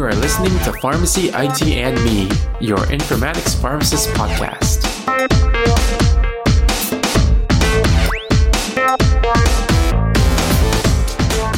You are listening to Pharmacy IT and Me, your informatics pharmacist podcast.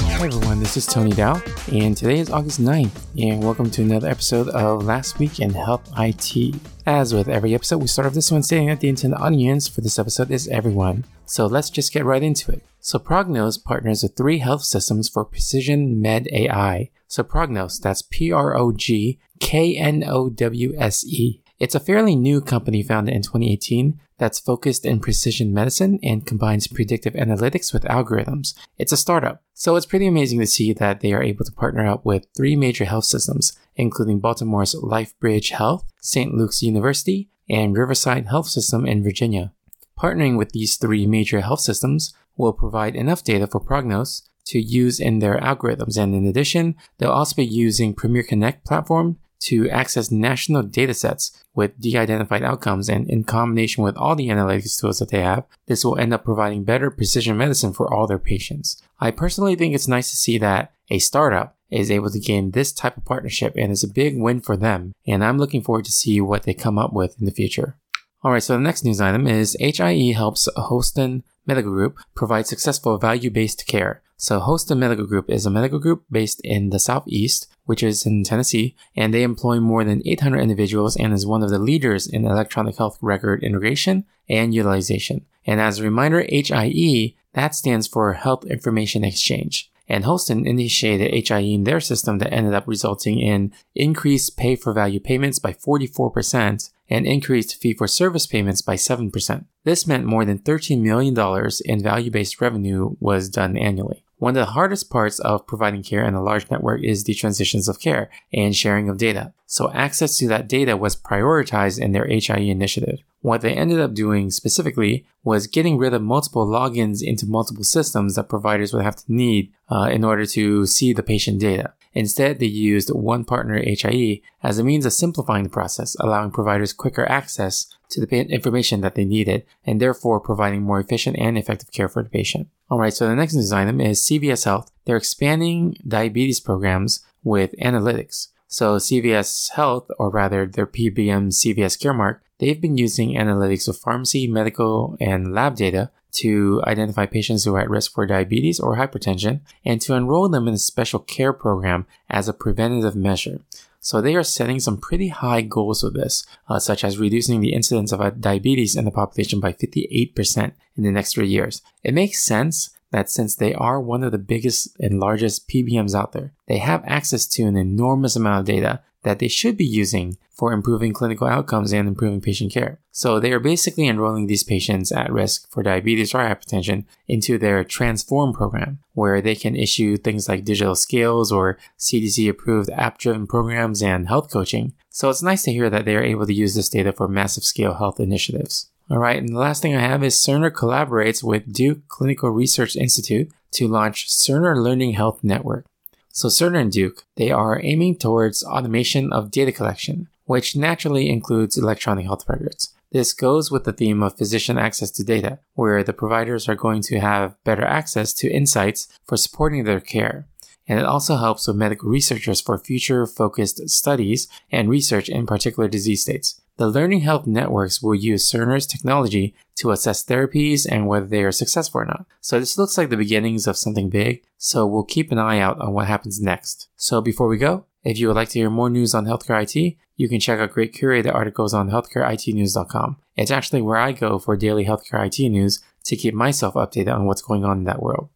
Hi everyone, this is Tony Dao, and today is August 9th, and welcome to another episode of Last Week in Health IT. As with every episode, we start off this one saying that the intended audience for this episode is everyone. So let's just get right into it. So Prognos partners with three health systems for precision med AI. So Prognos, that's P-R-O-G K-N-O-W-S-E. It's a fairly new company founded in 2018 that's focused in precision medicine and combines predictive analytics with algorithms. It's a startup, so it's pretty amazing to see that they are able to partner up with three major health systems, including Baltimore's LifeBridge Health, St. Luke's University, and Riverside Health System in Virginia. Partnering with these three major health systems will provide enough data for Prognos to use in their algorithms, and in addition, they'll also be using Premier Connect platform to access national datasets with de-identified outcomes and in combination with all the analytics tools that they have, this will end up providing better precision medicine for all their patients. I personally think it's nice to see that a startup is able to gain this type of partnership and it's a big win for them and I'm looking forward to see what they come up with in the future. Alright, so the next news item is HIE helps Houston Medical Group provide successful value-based care. So Houston Medical Group is a medical group based in the Southeast which is in Tennessee, and they employ more than 800 individuals and is one of the leaders in electronic health record integration and utilization. And as a reminder, HIE, that stands for Health Information Exchange. And Houston initiated HIE in their system that ended up resulting in increased pay for value payments by 44% and increased fee for service payments by 7%. This meant more than $13 million in value based revenue was done annually. One of the hardest parts of providing care in a large network is the transitions of care and sharing of data. So access to that data was prioritized in their HIE initiative. What they ended up doing specifically was getting rid of multiple logins into multiple systems that providers would have to need uh, in order to see the patient data. Instead, they used one partner HIE as a means of simplifying the process, allowing providers quicker access to the information that they needed, and therefore providing more efficient and effective care for the patient. Alright, so the next news item is CVS Health. They're expanding diabetes programs with analytics. So CVS Health, or rather their PBM CVS Caremark, they've been using analytics of pharmacy, medical, and lab data to identify patients who are at risk for diabetes or hypertension and to enroll them in a special care program as a preventative measure. So they are setting some pretty high goals with this, uh, such as reducing the incidence of diabetes in the population by 58% in the next three years. It makes sense that since they are one of the biggest and largest PBMs out there, they have access to an enormous amount of data that they should be using for improving clinical outcomes and improving patient care. So they are basically enrolling these patients at risk for diabetes or hypertension into their Transform program, where they can issue things like digital scales or CDC approved app driven programs and health coaching. So it's nice to hear that they are able to use this data for massive scale health initiatives. All right, and the last thing I have is Cerner collaborates with Duke Clinical Research Institute to launch Cerner Learning Health Network. So Cerner and Duke, they are aiming towards automation of data collection, which naturally includes electronic health records. This goes with the theme of physician access to data, where the providers are going to have better access to insights for supporting their care. And it also helps with medical researchers for future focused studies and research in particular disease states. The learning health networks will use Cerner's technology to assess therapies and whether they are successful or not. So this looks like the beginnings of something big, so we'll keep an eye out on what happens next. So before we go, if you would like to hear more news on healthcare IT, you can check out great curated articles on healthcareitnews.com. It's actually where I go for daily healthcare IT news to keep myself updated on what's going on in that world.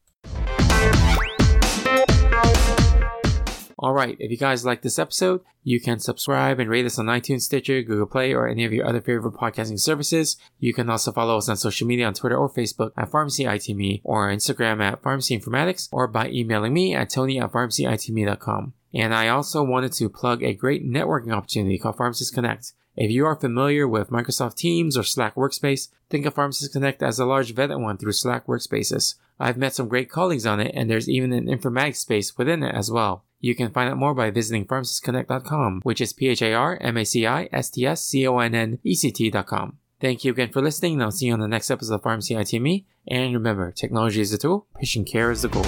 Alright, if you guys like this episode, you can subscribe and rate us on iTunes, Stitcher, Google Play, or any of your other favorite podcasting services. You can also follow us on social media on Twitter or Facebook at PharmacyITMe or Instagram at Pharmacy Informatics or by emailing me at tony at pharmacyitme.com. And I also wanted to plug a great networking opportunity called Pharmacist Connect. If you are familiar with Microsoft Teams or Slack Workspace, think of Pharmacist Connect as a large vetted one through Slack Workspaces. I've met some great colleagues on it, and there's even an informatics space within it as well. You can find out more by visiting pharmacistconnect.com, which is P-H-A-R-M-A-C-I-S-T-S-C-O-N-N-E-C-T.com. Thank you again for listening, and I'll see you on the next episode of Pharmacy ITME. And remember, technology is the tool, patient care is the goal.